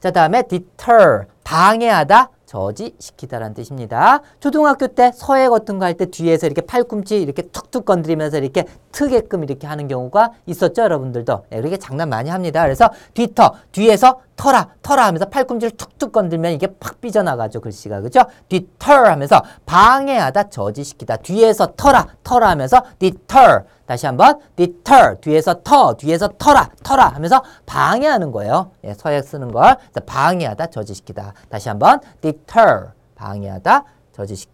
자, 다음에 deter, 방해하다, 저지시키다라는 뜻입니다. 초등학교 때 서예 같은 거 할 때 뒤에서 이렇게 팔꿈치 이렇게 툭툭 건드리면서 이렇게 트게끔 이렇게 하는 경우가 있었죠, 여러분들도. 예, 그렇게 장난 많이 합니다. 그래서 뒤터, 뒤에서 터라, 터라 하면서 팔꿈치를 툭툭 건들면 이게 팍 삐져나가죠, 글씨가. 그죠? deter 하면서 방해하다, 저지시키다. 뒤에서 터라, 터라 하면서 deter. 다시 한번 deter 뒤에서 터 뒤에서 터라 터라 하면서 방해하는 거예요. 예, 서약 쓰는 걸 방해하다 저지시키다. 다시 한번 deter 방해하다 저지시키다.